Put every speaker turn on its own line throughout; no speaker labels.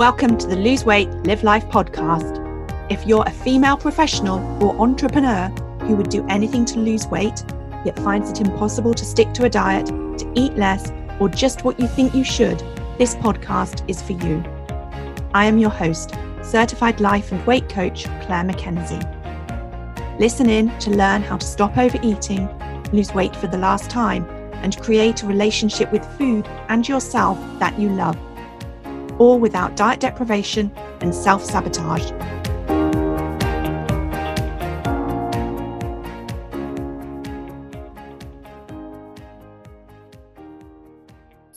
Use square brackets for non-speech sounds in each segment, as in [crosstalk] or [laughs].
Welcome to the Lose Weight, Live Life podcast. If you're a female professional or entrepreneur who would do anything to lose weight, yet finds it impossible to stick to a diet, to eat less, or just what you think you should, this podcast is for you. I am your host, certified life and weight coach Claire McKenzie. Listen in to learn how to stop overeating, lose weight for the last time, and create a relationship with food and yourself that you love all without diet deprivation and self sabotage.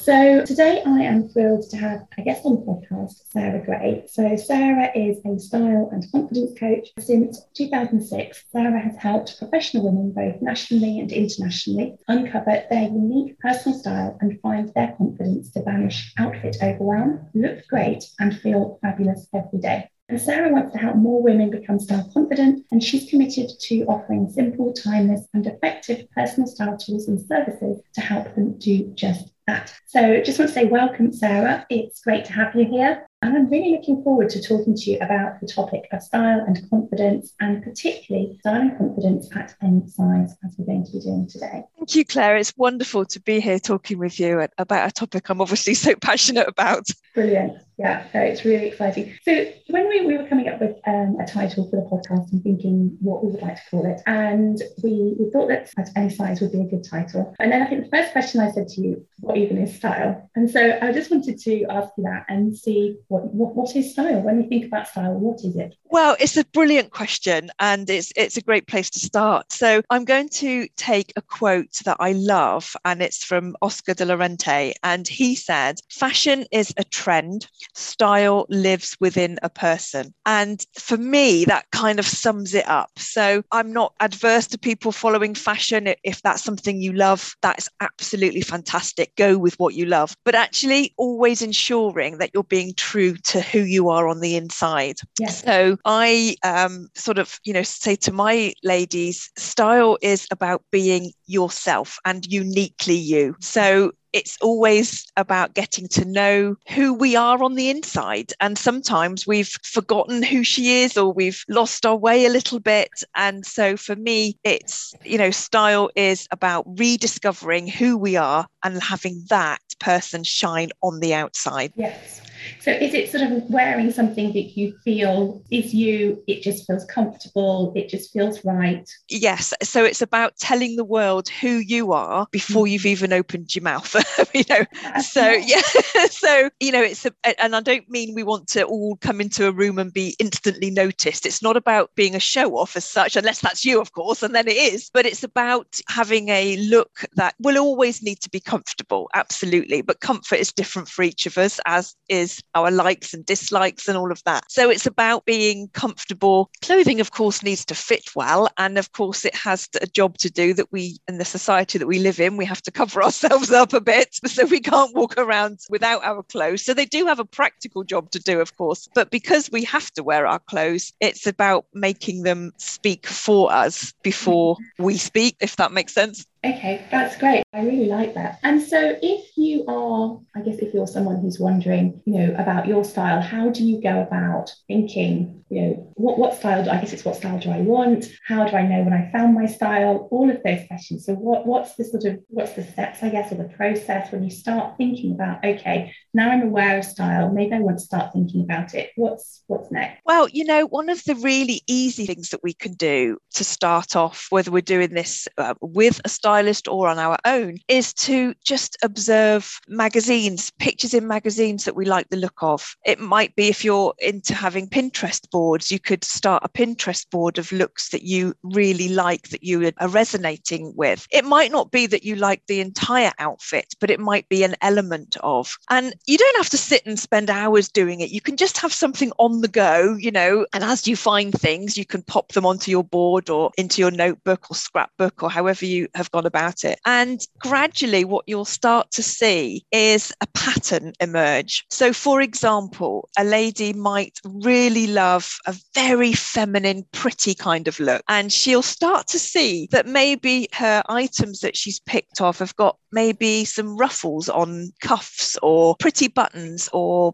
So today I am thrilled to have a guest on the podcast, Sarah Gray. So Sarah is a style and confidence coach. Since 2006, Sarah has helped professional women, both nationally and internationally, uncover their unique personal style and find their confidence to banish outfit overwhelm, look great, and feel fabulous every day. And Sarah wants to help more women become style confident, and she's committed to offering simple, timeless, and effective personal style tools and services to help them do just that. So just want to say welcome, Sarah. It's great to have you here. And I'm really looking forward to talking to you about the topic of style and confidence, and particularly style and confidence at any size, as we're going to be doing today.
Thank you, Claire. It's wonderful to be here talking with you about a topic I'm obviously so [laughs] passionate about.
Brilliant. Yeah, no, it's really exciting. So when we, we were coming up with um, a title for the podcast and thinking what we would like to call it, and we, we thought that at any size would be a good title. And then I think the first question I said to you, what even is style? And so I just wanted to ask you that and see what, what, what is style? When you think about style, what is it?
Well, it's a brilliant question and it's it's a great place to start. So I'm going to take a quote that I love and it's from Oscar de la Renta and he said, "Fashion is a trend, style lives within a person." And for me that kind of sums it up. So I'm not adverse to people following fashion if that's something you love, that's absolutely fantastic. Go with what you love. But actually always ensuring that you're being true to who you are on the inside.
Yes.
So I um, sort of, you know, say to my ladies, style is about being yourself and uniquely you. So it's always about getting to know who we are on the inside. And sometimes we've forgotten who she is or we've lost our way a little bit. And so for me, it's, you know, style is about rediscovering who we are and having that person shine on the outside.
Yes. So is it sort of wearing something that you feel is you, it just feels comfortable, it just feels right?
Yes. So it's about telling the world who you are before you've mm-hmm. even opened your mouth. [laughs] you know. So yeah. [laughs] so, you know, it's a, and I don't mean we want to all come into a room and be instantly noticed. It's not about being a show off as such, unless that's you, of course, and then it is. But it's about having a look that will always need to be comfortable, absolutely. But comfort is different for each of us, as is our likes and dislikes and all of that. So it's about being comfortable. Clothing, of course, needs to fit well. And of course, it has a job to do that we, in the society that we live in, we have to cover [laughs] ourselves up a bit. [laughs] So we can't walk around without our clothes. So they do have a practical job to do, of course. But because we have to wear our clothes, it's about making them speak for us before we speak, if that makes sense.
Okay, that's great. I really like that. And so, if you are, I guess, if you're someone who's wondering, you know, about your style, how do you go about thinking, you know, what, what style do I guess it's what style do I want? How do I know when I found my style? All of those questions. So, what, what's the sort of, what's the steps, I guess, or the process when you start thinking about, okay, now I'm aware of style, maybe I want to start thinking about it. What's, what's next?
Well, you know, one of the really easy things that we can do to start off, whether we're doing this uh, with a style, stylist or on our own is to just observe magazines, pictures in magazines that we like the look of. It might be if you're into having Pinterest boards, you could start a Pinterest board of looks that you really like, that you are resonating with. It might not be that you like the entire outfit, but it might be an element of. And you don't have to sit and spend hours doing it. You can just have something on the go, you know, and as you find things, you can pop them onto your board or into your notebook or scrapbook or however you have gone on about it. And gradually, what you'll start to see is a pattern emerge. So, for example, a lady might really love a very feminine, pretty kind of look, and she'll start to see that maybe her items that she's picked off have got maybe some ruffles on cuffs or pretty buttons or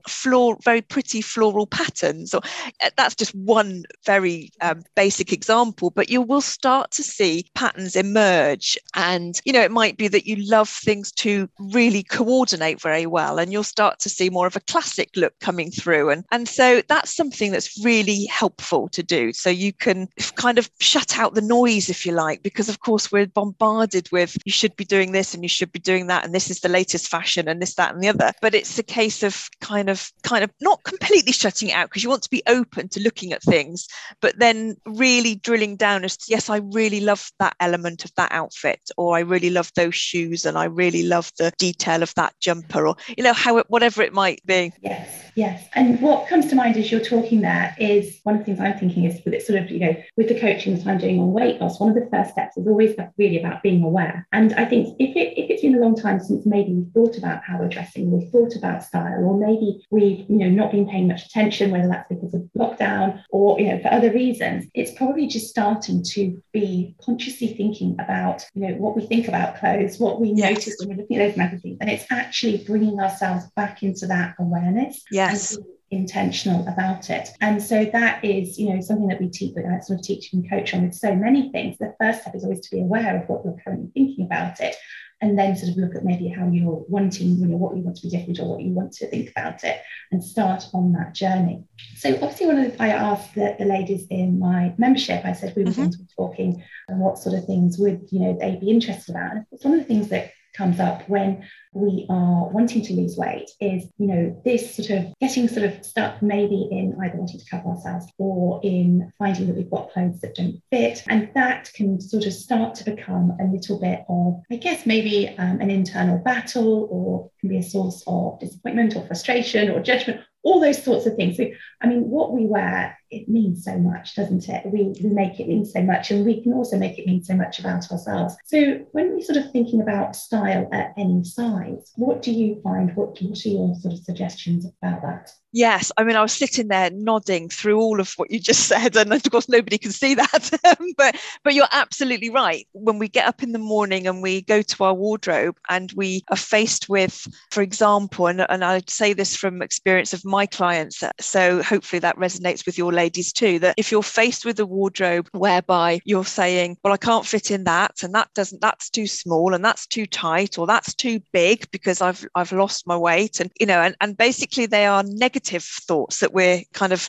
very pretty floral patterns or uh, that's just one very um, basic example but you will start to see patterns emerge and you know it might be that you love things to really coordinate very well and you'll start to see more of a classic look coming through. And and so that's something that's really helpful to do. So you can kind of shut out the noise if you like because of course we're bombarded with you should be doing this and you should be doing that and this is the latest fashion and this that and the other. But it's a case of kind of kind of not completely shutting it out because you want to be open to looking at things but then really drilling down as yes i really love that element of that outfit or i really love those shoes and i really love the detail of that jumper or you know how it, whatever it might be.
Yes yes. And what comes to mind as you're talking there is one of the things i'm thinking is with it sort of you know with the coaching that i'm doing on weight loss one of the first steps is always really about being aware. And i think if it if it's been a long time since maybe we've thought about how we're dressing we've thought about style or maybe we've you know not been paying much attention whether that's because of lockdown or you know for other reasons it's probably just starting to be consciously thinking about you know what we think about clothes what we notice when we're looking at those magazines and it's actually bringing ourselves back into that awareness
yes
intentional about it. And so that is, you know, something that we teach, uh, sort of teach and coach on with so many things. The first step is always to be aware of what you're currently thinking about it and then sort of look at maybe how you're wanting, you know, what you want to be different or what you want to think about it and start on that journey. So obviously one of the, I asked the, the ladies in my membership, I said we were mm-hmm. going to be talking and what sort of things would, you know, they be interested about. And one of the things that comes up when we are wanting to lose weight is, you know, this sort of getting sort of stuck maybe in either wanting to cover ourselves or in finding that we've got clothes that don't fit. And that can sort of start to become a little bit of, I guess, maybe um, an internal battle or can be a source of disappointment or frustration or judgment all those sorts of things. So, I mean, what we wear, it means so much, doesn't it? We, make it mean so much, and we can also make it mean so much about ourselves. So, when we're sort of thinking about style at any size, what do you find? What, what are your sort of suggestions about that?
Yes, I mean, I was sitting there nodding through all of what you just said, and of course, nobody can see that. [laughs] but but you're absolutely right. When we get up in the morning and we go to our wardrobe and we are faced with, for example, and, and I say this from experience of my clients, so hopefully that resonates with your ladies too. That if you're faced with a wardrobe whereby you're saying, "Well, I can't fit in that, and that doesn't, that's too small, and that's too tight, or that's too big because I've I've lost my weight," and you know, and and basically they are negative thoughts that we're kind of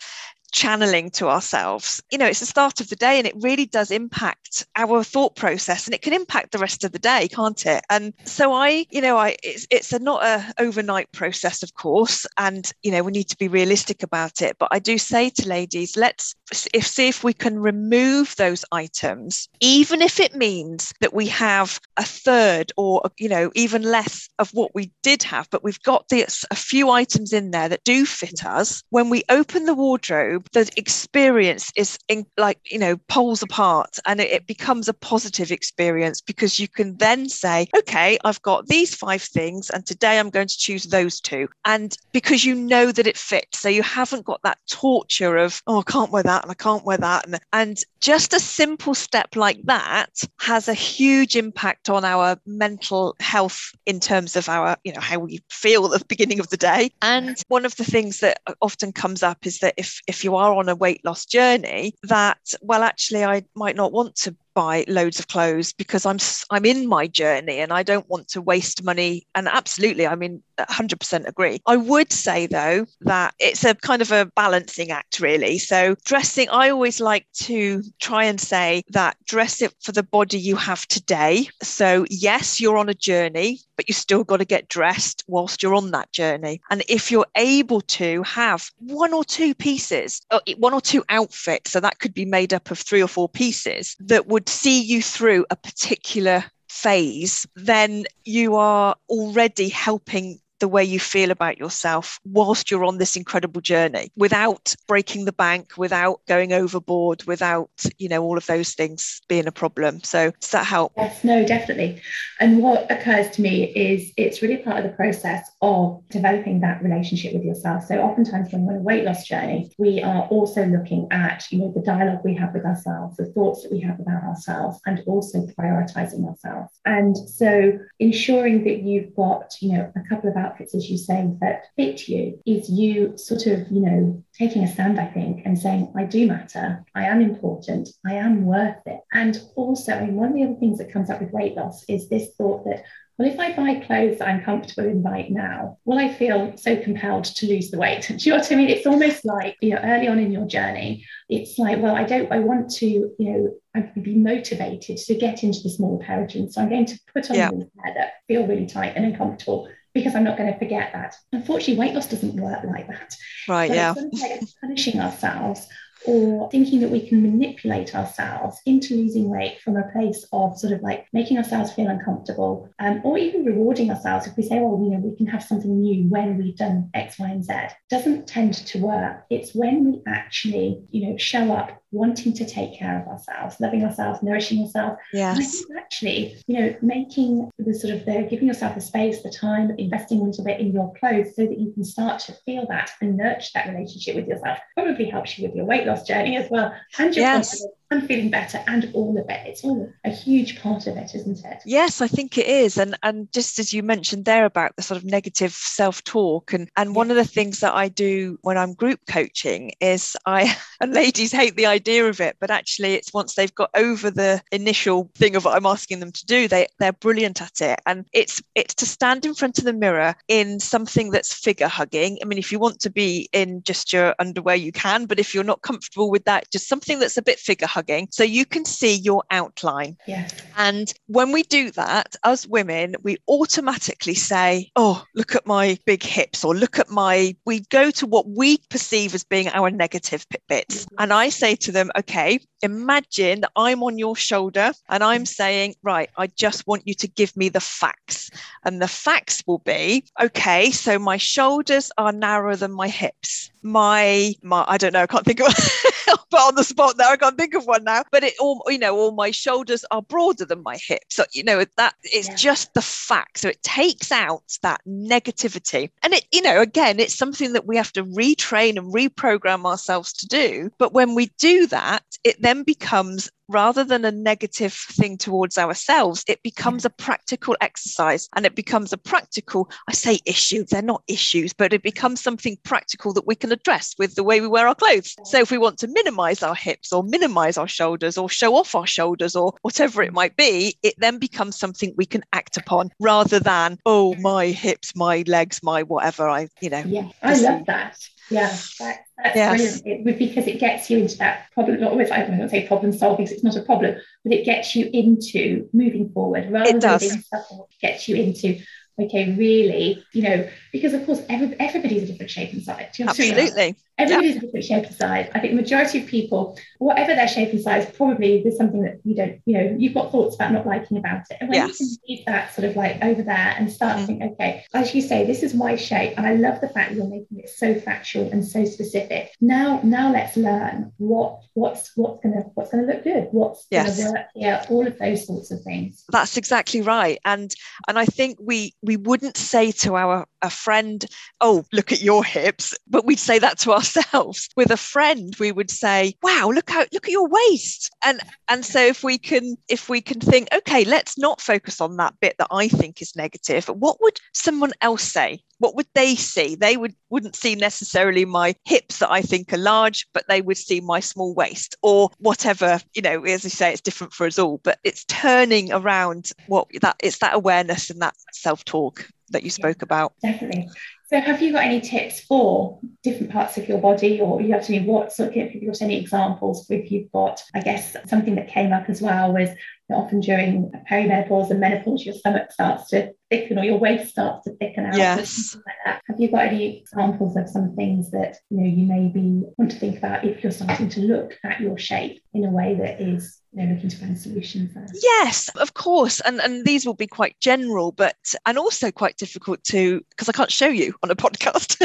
channeling to ourselves. You know, it's the start of the day and it really does impact our thought process and it can impact the rest of the day, can't it? And so I, you know, I it's it's a not a overnight process, of course, and you know, we need to be realistic about it. But I do say to ladies, let's if see if we can remove those items, even if it means that we have a third or you know, even less of what we did have, but we've got this a few items in there that do fit us. When we open the wardrobe the experience is in, like you know poles apart and it, it becomes a positive experience because you can then say okay i've got these five things and today i'm going to choose those two. And because you know that it fits so you haven't got that torture of oh i can't wear that and i can't wear that. And, and just a simple step like that has a huge impact on our mental health in terms of our you know how we feel at the beginning of the day. And one of the things that often comes up is that if if you you are on a weight loss journey that well actually I might not want to buy loads of clothes because I'm I'm in my journey and I don't want to waste money and absolutely I mean 100% agree. I would say though that it's a kind of a balancing act really. So dressing I always like to try and say that dress it for the body you have today. So yes, you're on a journey, but you still got to get dressed whilst you're on that journey. And if you're able to have one or two pieces, one or two outfits, so that could be made up of three or four pieces that would see you through a particular phase, then you are already helping the way you feel about yourself whilst you're on this incredible journey without breaking the bank, without going overboard, without, you know, all of those things being a problem. So does that help?
Yes, no, definitely. And what occurs to me is it's really part of the process of developing that relationship with yourself. So oftentimes when we're on a weight loss journey, we are also looking at, you know, the dialogue we have with ourselves, the thoughts that we have about ourselves, and also prioritizing ourselves. And so ensuring that you've got, you know, a couple of outfits, as you say, that fit you is you sort of, you know, taking a stand, I think, and saying, I do matter, I am important, I am worth it. And also, I mean, one of the other things that comes up with weight loss is this thought that well, if I buy clothes that I'm comfortable in right now, will I feel so compelled to lose the weight? [laughs] Do you know what I mean? It's almost like, you know, early on in your journey, it's like, well, I don't, I want to, you know, I'd be motivated to get into the small pair of jeans. So I'm going to put on yeah. things that feel really tight and uncomfortable because I'm not going to forget that. Unfortunately, weight loss doesn't work like that.
Right. So yeah.
It's like punishing ourselves or thinking that we can manipulate ourselves into losing weight from a place of sort of like making ourselves feel uncomfortable um, or even rewarding ourselves if we say, well, you know, we can have something new when we've done X, Y, and Z doesn't tend to work. It's when we actually, you know, show up wanting to take care of ourselves, loving ourselves, nourishing ourselves.
Yes.
actually, you know, making the sort of the giving yourself the space, the time, investing a little bit in your clothes so that you can start to feel that and nurture that relationship with yourself probably helps you with your weight loss journey as well. And your yes. confidence I'm feeling better and all of it. It's all a huge part of it, isn't it?
Yes, I think it is. And and just as you mentioned there about the sort of negative self-talk and and one of the things that I do when I'm group coaching is I [laughs] and ladies hate the idea of it, but actually it's once they've got over the initial thing of what I'm asking them to do, they they're brilliant at it. And it's it's to stand in front of the mirror in something that's figure hugging. I mean, if you want to be in just your underwear, you can, but if you're not comfortable with that, just something that's a bit figure hugging hugging so you can see your outline.
Yes.
And when we do that, as women, we automatically say, Oh, look at my big hips, or look at my, we go to what we perceive as being our negative bits. Mm-hmm. And I say to them, Okay, imagine that I'm on your shoulder and I'm saying, Right, I just want you to give me the facts. And the facts will be, Okay, so my shoulders are narrower than my hips. My, my, I don't know, I can't think of [laughs] but on the spot now. I can't think of one now. But it all, you know, all my shoulders are broader than my hips. So, you know, that it's yeah. just the fact. So it takes out that negativity. And it, you know, again, it's something that we have to retrain and reprogram ourselves to do. But when we do that, it then becomes rather than a negative thing towards ourselves, it becomes a practical exercise and it becomes a practical, I say issue, they're not issues, but it becomes something practical that we can address with the way we wear our clothes. So if we want to minimize our hips or minimize our shoulders or show off our shoulders or whatever it might be, it then becomes something we can act upon rather than, oh, my hips, my legs, my whatever. I, you know.
Yeah, I love that. Yeah, that, that's yes. brilliant it, because it gets you into that problem. Not always, I don't want to say problem solving because it's not a problem, but it gets you into moving forward rather
it does.
than being. Gets you into okay, really, you know, because of course every, everybody's a different shape and size.
Absolutely.
Everybody's a different shape and size. I think the majority of people, whatever their shape and size, probably there's something that you don't, you know, you've got thoughts about not liking about it. And when yes. you can leave that sort of like over there and start mm-hmm. thinking, okay, as you say, this is my shape. And I love the fact you're making it so factual and so specific. Now, now let's learn what what's what's gonna what's gonna look good, what's yes. gonna work here, all of those sorts of things.
That's exactly right. And and I think we we wouldn't say to our a friend, oh, look at your hips, but we'd say that to [laughs] ourselves. With a friend, we would say, wow, look out, look at your waist. And and so if we can if we can think, okay, let's not focus on that bit that I think is negative. What would someone else say? what would they see? They would wouldn't see necessarily my hips that I think are large, but they would see my small waist or whatever. You know, as you say, it's different for us all, but it's turning around what that it's that awareness and that self talk that you spoke
yeah,
about.
Definitely. So, have you got any tips for different parts of your body, or you have to mean what sort of, have you got any examples? If you've got, I guess, something that came up as well was often during perimenopause and menopause, your stomach starts to thicken or your waist starts to thicken out.
Yes.
Like. Have you got any examples of some things that you know you maybe want to think about if you're starting to look at your shape in a way that is looking to find solutions there.
Yes, of course. And and these will be quite general, but and also quite difficult to because I can't show you on a [laughs] podcast.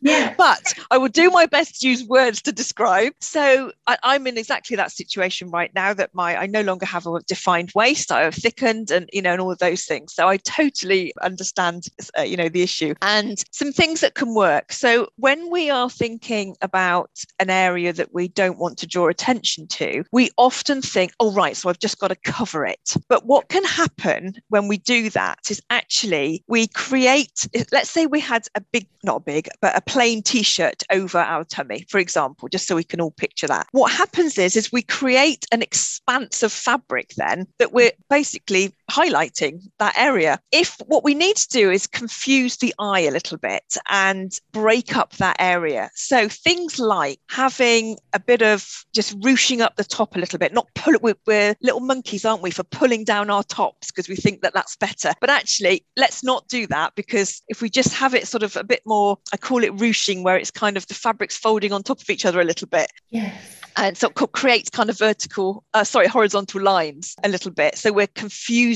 Yeah.
but I will do my best to use words to describe. So I, am in exactly that situation right now that my I no longer have a defined waist. I have thickened and you know and all of those things. So I totally understand uh, you know the issue and some things that can work. So when we are thinking about an area that we don't want to draw attention to, we often think, oh right, so I've just got to cover it. But what can happen when we do that is actually we create. Let's say we had a big, not big, but a plain t-shirt over our tummy, for example, just so we can all picture that. What happens is, is we create an expanse of fabric then that we're basically highlighting that area. If what we need to do is confuse the eye a little bit and break up that area. So things like having a bit of just ruching up the top a little bit, not pull it, we're, we're little monkeys, aren't we, for pulling down our tops because we think that that's better. But actually, let's not do that because if we just have it sort of a bit more, I call it ruching, where it's kind of the fabrics folding on top of each other a little bit.
Yes
and so it creates kind of vertical, uh, sorry, horizontal lines a little bit. So we're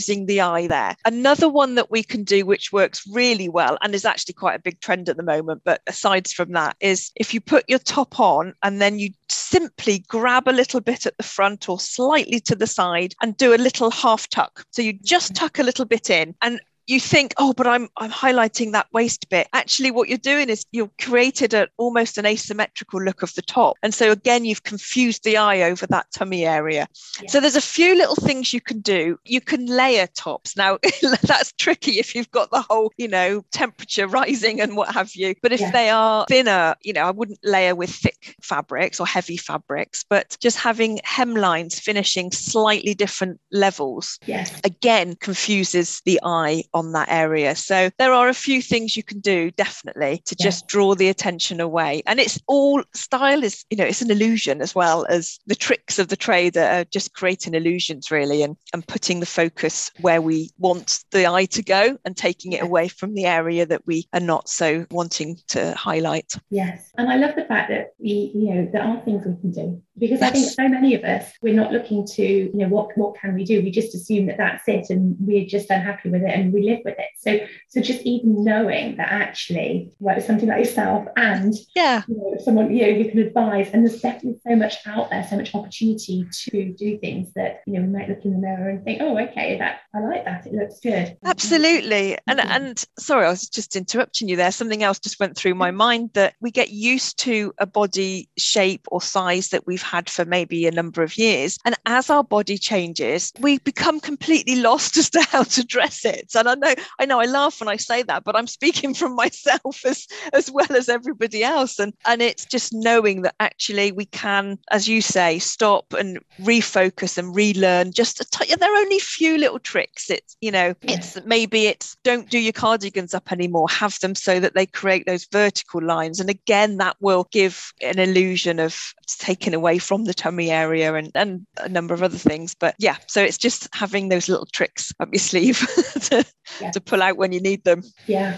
confusing the eye there. Another one that we can do, which works really well and is actually quite a big trend at the moment, but aside from that, is if you put your top on and then you simply grab a little bit at the front or slightly to the side and do a little half tuck. So you just mm-hmm. tuck a little bit in and you think, oh, but I'm I'm highlighting that waist bit. Actually, what you're doing is you've created a almost an asymmetrical look of the top. And so again, you've confused the eye over that tummy area. Yeah. So there's a few little things you can do. You can layer tops. Now [laughs] that's tricky if you've got the whole, you know, temperature rising and what have you. But if yeah. they are thinner, you know, I wouldn't layer with thick fabrics or heavy fabrics, but just having hemlines finishing slightly different levels.
Yes.
Again, confuses the eye on that area. So there are a few things you can do definitely to just draw the attention away. And it's all style is, you know, it's an illusion as well as the tricks of the trade are just creating illusions really and, and putting the focus where we want the eye to go and taking it away from the area that we are not so wanting to highlight.
Yes. And I love the fact that we, you know, there are things we can do because yes. I think so many of us we're not looking to you know what what can we do we just assume that that's it and we're just unhappy with it and we live with it. So so just even knowing that actually well something like yourself and
yeah.
you know, someone you know you can advise and there's definitely so much out there so much opportunity to do things that you know we might look in the mirror and think oh okay that I like that. It looks good.
Absolutely. And mm-hmm. and sorry I was just interrupting you there. Something else just went through my mind that we get used to a body shape or size that we've had for maybe a number of years. And as our body changes, we become completely lost [laughs] as to how to dress it. And I know, I know I laugh when I say that, but I'm speaking [laughs] from myself as, as well as everybody else. And, and it's just knowing that actually we can, as you say, stop and refocus and relearn just a t- there are only a few little tricks. It's, you know, it's maybe it's don't do your cardigans up anymore, have them so that they create those vertical lines. And again, that will give an illusion of taking away from the tummy area and, and a number of other things. But yeah, so it's just having those little tricks up your sleeve to, [laughs] yeah. to pull out when you need them.
Yeah,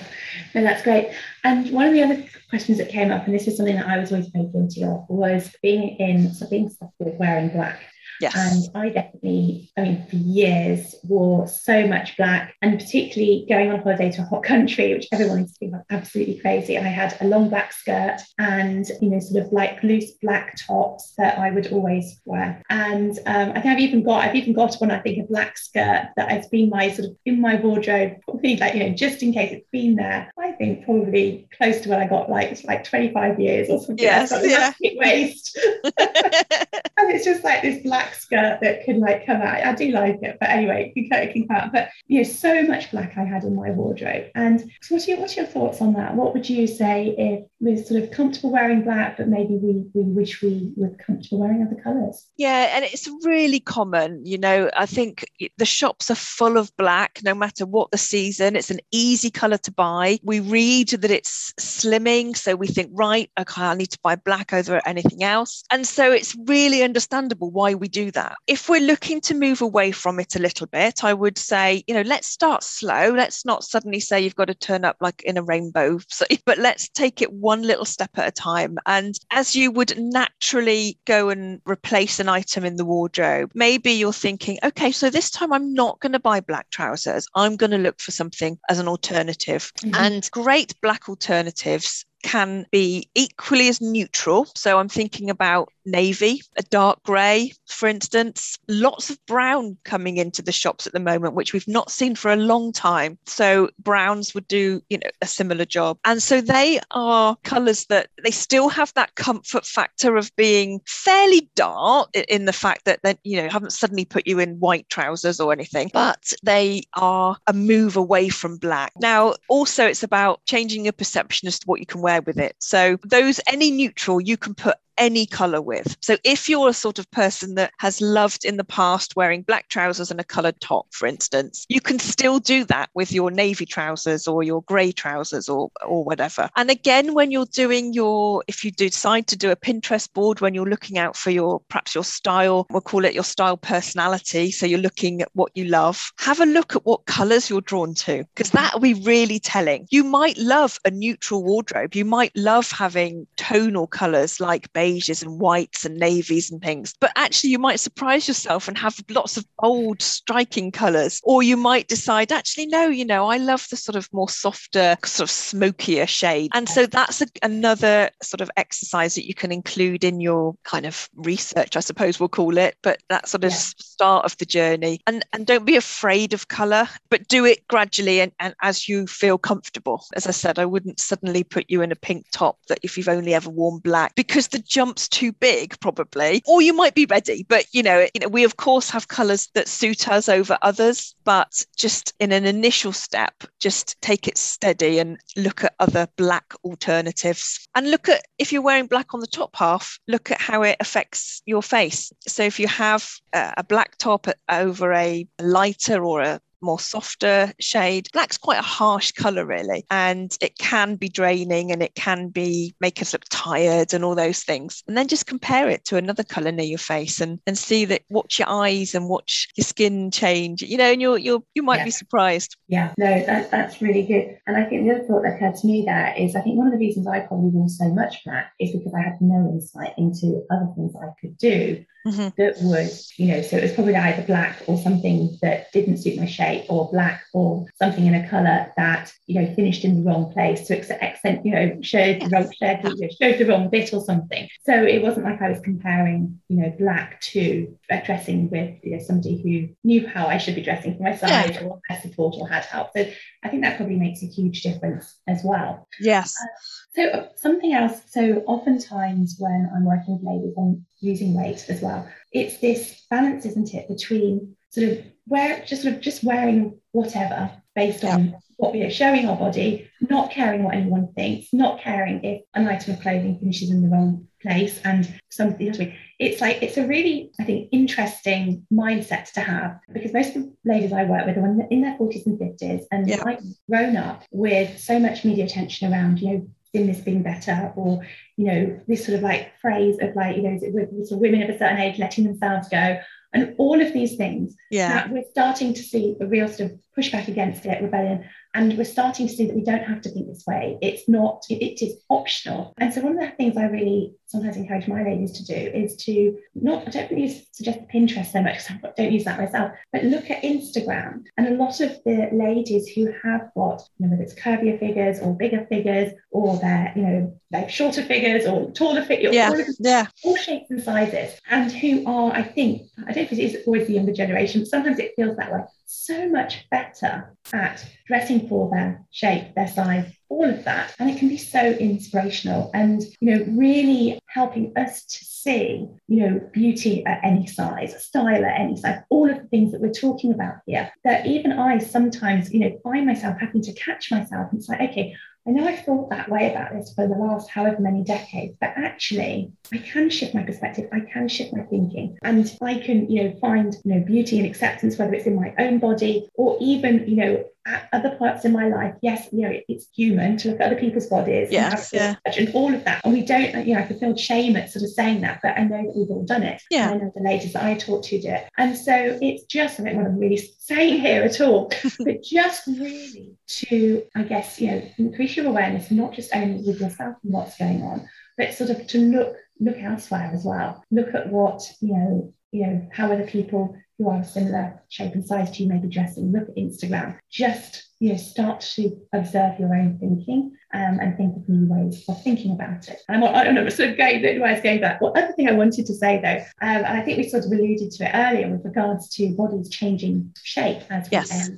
no, that's great. And one of the other questions that came up, and this is something that I was always very guilty of, was being in something with wearing black.
Yes.
And I definitely, I mean, for years wore so much black, and particularly going on holiday to a hot country, which everyone used to think was absolutely crazy. I had a long black skirt and, you know, sort of like loose black tops that I would always wear. And um, I think I've even got, I've even got one, I think, a black skirt that has been my sort of in my wardrobe, probably like, you know, just in case it's been there. I think probably close to when I got like, like 25 years or something.
Yes, yeah.
waist. [laughs] [laughs] it's just like this black skirt that can like come out. I do like it, but anyway, it can, it can come out. But you know, so much black I had in my wardrobe. And what's your what's your thoughts on that? What would you say if we're sort of comfortable wearing black, but maybe we we wish we were comfortable wearing other colours?
Yeah, and it's really common. You know, I think the shops are full of black, no matter what the season. It's an easy colour to buy. We read that it's slimming, so we think, right, okay, I need to buy black over anything else. And so it's really under understandable why we do that. If we're looking to move away from it a little bit, I would say, you know, let's start slow. Let's not suddenly say you've got to turn up like in a rainbow, [laughs] but let's take it one little step at a time. And as you would naturally go and replace an item in the wardrobe, maybe you're thinking, okay, so this time I'm not going to buy black trousers. I'm going to look for something as an alternative. Mm-hmm. And great black alternatives can be equally as neutral. So I'm thinking about navy, a dark grey, for instance. Lots of brown coming into the shops at the moment, which we've not seen for a long time. So browns would do, you know, a similar job. And so they are colours that they still have that comfort factor of being fairly dark in the fact that they, you know, haven't suddenly put you in white trousers or anything, but they are a move away from black. Now, also it's about changing your perception as to what you can wear with it. So those any neutral you can put any color with. So if you're a sort of person that has loved in the past wearing black trousers and a colored top, for instance, you can still do that with your navy trousers or your gray trousers or, or whatever. And again, when you're doing your, if you decide to do a Pinterest board, when you're looking out for your, perhaps your style, we'll call it your style personality. So you're looking at what you love, have a look at what colors you're drawn to, because that will be really telling. You might love a neutral wardrobe. You might love having tonal colors like beiges and whites and navies and things. But actually, you might surprise yourself and have lots of bold, striking colors. Or you might decide, actually, no, you know, I love the sort of more softer, sort of smokier shade. And so that's a, another sort of exercise that you can include in your kind of research, I suppose we'll call it, but that sort of yeah. start of the journey. And, and don't be afraid of color, but do it gradually and, and as you feel comfortable. As I said, I wouldn't suddenly put you in a pink top that if you've only ever worn black, because the jump's too big, probably, or you might be ready. But you know, you know, we of course have colours that suit us over others, but just in an initial step, just take it steady and look at other black alternatives. And look at if you're wearing black on the top half, look at how it affects your face. So if you have a black top over a lighter or a more softer shade. Black's quite a harsh color, really, and it can be draining and it can be make us look tired and all those things. And then just compare it to another color near your face and and see that watch your eyes and watch your skin change. You know, and you're you're you might yeah. be surprised.
Yeah, no, that, that's really good. And I think the other thought that occurred to me there is I think one of the reasons I probably wore so much black is because I had no insight into other things I could do mm-hmm. that was, you know, so it was probably either black or something that didn't suit my shape, or black or something in a colour that, you know, finished in the wrong place to accent, you know, showed the wrong showed, showed the wrong bit or something. So it wasn't like I was comparing, you know, black to dressing with you know somebody who knew how I should be dressing for my size yeah. or had support or had help. So I think that probably makes a huge difference as well.
Yes.
Uh, so uh, something else. So oftentimes when I'm working with ladies on losing weight as well, it's this balance, isn't it, between sort of wear just sort of just wearing whatever based on yeah. what we are showing our body, not caring what anyone thinks, not caring if an item of clothing finishes in the wrong place and something else. It's like it's a really, I think, interesting mindset to have because most of the ladies I work with are in their 40s and 50s and yeah. I've grown up with so much media attention around, you know, this being better or you know this sort of like phrase of like you know sort of women of a certain age letting themselves go and all of these things
yeah.
we're starting to see a real sort of pushback against it rebellion and we're starting to see that we don't have to think this way. It's not it, it is optional. And so one of the things i really sometimes encourage my ladies to do is to not i don't really suggest pinterest so much because i don't use that myself but look at instagram. And a lot of the ladies who have got you know whether it's curvier figures or bigger figures or they're you know like shorter figures or taller figures
yeah all,
yeah. all shapes and sizes and who are i think i don't know if it is always the younger generation but sometimes it feels that way so much better at dressing for their shape, their size, all of that. And it can be so inspirational and, you know, really helping us to see, you know, beauty at any size, style at any size, all of the things that we're talking about here. That even I sometimes, you know, find myself having to catch myself and say, okay, I know I've thought that way about this for the last however many decades, but actually I can shift my perspective, I can shift my thinking, and I can, you know, find, you know, beauty and acceptance, whether it's in my own body or even, you know, at other parts in my life, yes, you know, it's human to look at other people's bodies
yes,
and, yeah. and all of that. And we don't, you know, I can feel shame at sort of saying that, but I know that we've all done it.
Yeah.
I know the ladies that I talk to do it. And so it's just, I don't want to really saying here at all, [laughs] but just really to, I guess, you know, increase your awareness, not just only with yourself and what's going on, but sort of to look look elsewhere as well. Look at what, you know, you know, how other people who are similar shape and size to you may be dressing. Look at Instagram. Just you know, start to observe your own thinking um, and think of new ways of thinking about it. And I don't know, sort of going, I was going that. One other thing I wanted to say though, um, and I think we sort of alluded to it earlier with regards to bodies changing shape as
yes.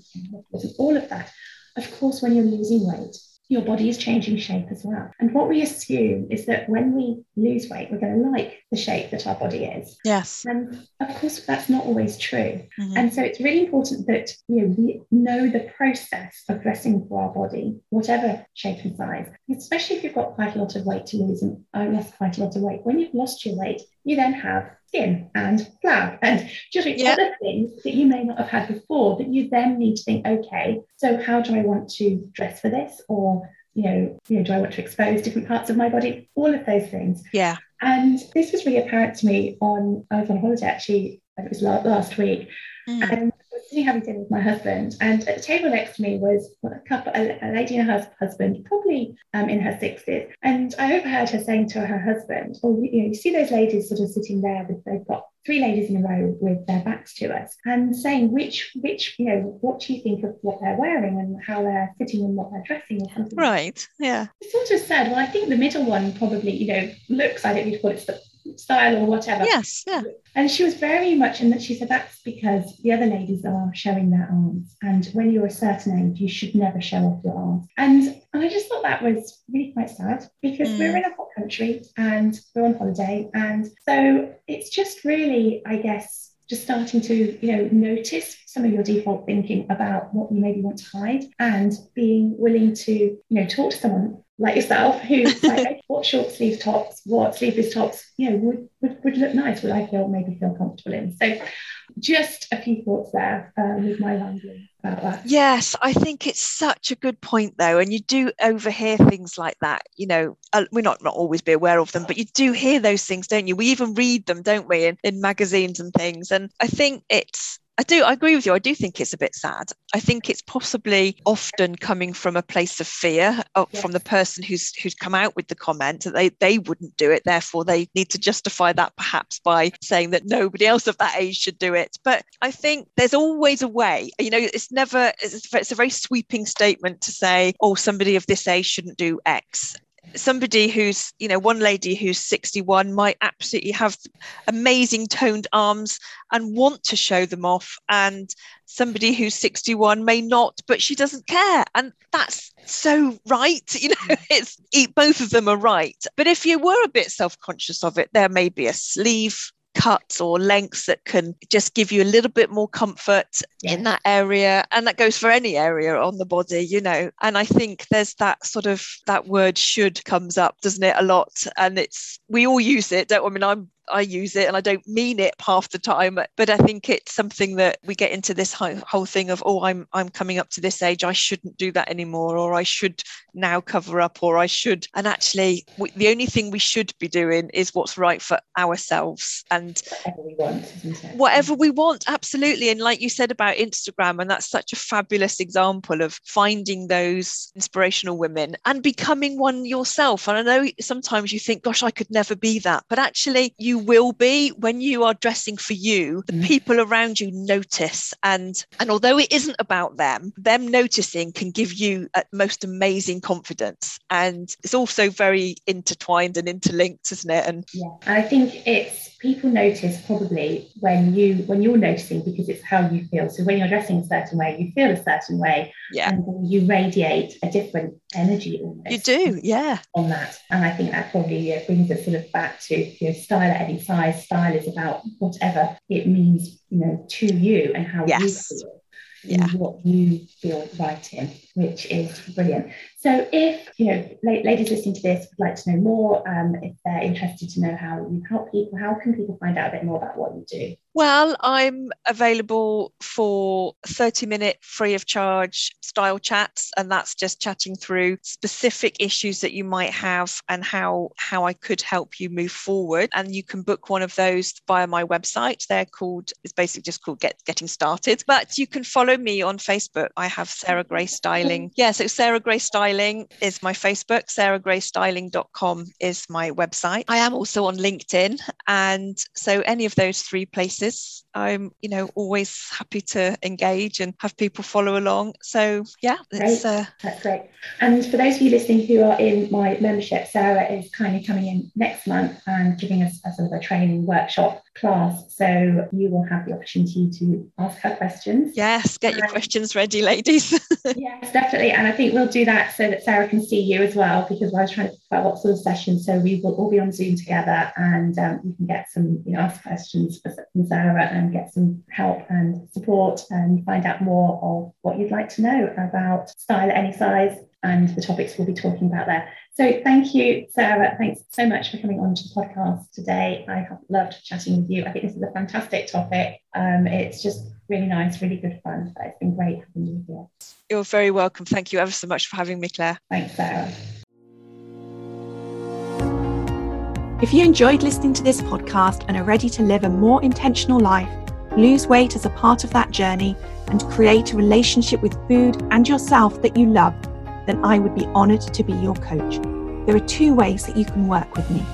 we all of that. Of course, when you're losing weight, your body is changing shape as well. And what we assume is that when we lose weight, we're going to like the shape that our body is.
Yes.
And of course, that's not always true.
Mm-hmm.
And so it's really important that you know, we know the process of dressing for our body, whatever shape and size, especially if you've got quite a lot of weight to lose and I lost quite a lot of weight. When you've lost your weight, you then have skin and flab and just yep. other things that you may not have had before that you then need to think, okay, so how do I want to dress for this? Or, you know, you know, do I want to expose different parts of my body? All of those things.
Yeah.
And this was really apparent to me on I was on holiday actually, it was last week. Mm. And sitting having dinner with my husband, and at the table next to me was a couple, a, a lady and her husband, probably um, in her sixties, and I overheard her saying to her husband, "Oh, you know, you see those ladies sort of sitting there with they've got three ladies in a row with their backs to us and saying which which you know what do you think of what they're wearing and how they're fitting and what they're dressing or something
right yeah.
I sort of said well I think the middle one probably you know looks I don't need to call it style or whatever.
Yes, yeah.
And she was very much in that she said that's because the other ladies are showing their arms. And when you're a certain age, you should never show off your arms. And, I just thought that was really quite sad because mm. we're in a hot country and we're on holiday. And so it's just really, I guess, just starting to you know notice some of your default thinking about what you maybe want to hide and being willing to you know talk to someone like yourself who's like what short sleeve tops what sleeveless tops you know would, would would look nice. Would i feel maybe feel comfortable in? So just a few thoughts there um, with my language about that.
Yes i think it's such a good point though and you do overhear things like that you know uh, we're not not always be aware of them but you do hear those things don't you? We even read them don't we in, in magazines and things and i think it's I do. I agree with you. I do think it's a bit sad. I think it's possibly often coming from a place of fear of, yes. from the person who's who's come out with the comment that they they wouldn't do it. Therefore, they need to justify that perhaps by saying that nobody else of that age should do it. But I think there's always a way. You know, it's never. It's, it's a very sweeping statement to say, "Oh, somebody of this age shouldn't do X." somebody who's you know one lady who's 61 might absolutely have amazing toned arms and want to show them off and somebody who's 61 may not but she doesn't care and that's so right [laughs] you know mm. it's both of them are right but if you were a bit self-conscious of it there may be a sleeve cuts or lengths that can just give you a little bit more comfort in that area and that goes for any area on the body you know. And i think there's that sort of that word should comes up doesn't it a lot? And it's we all use it don't I mean I'm I use it and I don't mean it half the time but I think it's something that we get into this whole thing of oh I'm I'm coming up to this age I shouldn't do that anymore or I should now cover up or I should and actually we, the only thing we should be doing is what's right for ourselves and
whatever we want
whatever we want absolutely and like you said about Instagram and that's such a fabulous example of finding those inspirational women and becoming one yourself and I know sometimes you think gosh I could never be that but actually you you will be when you are dressing for you. The mm. people around you notice and and although it isn't about them them noticing can give you a most amazing confidence. And it's also very intertwined and interlinked isn't it? And
yeah and i think it's people notice probably when you when you're noticing because it's how you feel. So when you're dressing a certain way you feel a certain way.
Yeah.
And you radiate a different energy
you do yeah.
on that. And i think that probably uh, brings us sort of back to you know, style size style is about whatever it means you know to you and how yes. you feel
yeah.
what you feel right in, which is brilliant. So, if you know, ladies listening to this would like to know more, um, if they're interested to know how you help people, how can people find out a bit more about what you do?
Well, I'm available for 30 minute free of charge style chats, and that's just chatting through specific issues that you might have and how how I could help you move forward. And you can book one of those via my website. They're called it's basically just called Get Getting Started. But you can follow me on Facebook. I have Sarah Gray Styling. Mm. Yeah, so Sarah Gray Styling is my Facebook. SarahGrayStyling.com is my website. I am also on LinkedIn, and so any of those three places, exists I'm you know always happy to engage and have people follow along. So yeah,
it's uh, that's great. And for those of you listening who are in my membership, Sarah is kindly coming in next month and giving us a sort of a training workshop class. So you will have the opportunity to ask her questions.
Yes, get your questions ready, ladies. [laughs]
yes, definitely. And I think we'll do that so that Sarah can see you as well, because I was trying to out what sort of session. So we will all be on Zoom together and um, you can get some, you know, ask questions from Sarah and get some help and support and find out more of what you'd like to know about style at any size and the topics we'll be talking about there. So thank you, Sarah. Thanks so much for coming on to the podcast today. I have loved chatting with you. I think this is a fantastic topic. Um, it's just really nice, really good fun. So it's been great having you here.
You're very welcome. Thank you ever so much for having me, Claire.
Thanks, Sarah.
If you enjoyed listening to this podcast and are ready to live a more intentional life, lose weight as a part of that journey, and create a relationship with food and yourself that you love, then I would be honoured to be your coach. There are two ways that you can work with me.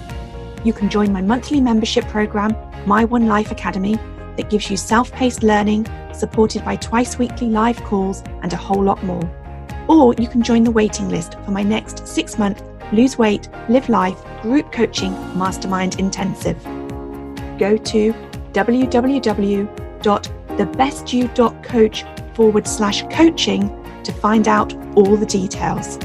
You can join my monthly membership program, My One Life Academy, that gives you self paced learning, supported by twice weekly live calls, and a whole lot more. Or you can join the waiting list for my next six month Lose Weight, Live Life group coaching mastermind intensive. Go to www.thebestyou.coach forward slash coaching to find out all the details.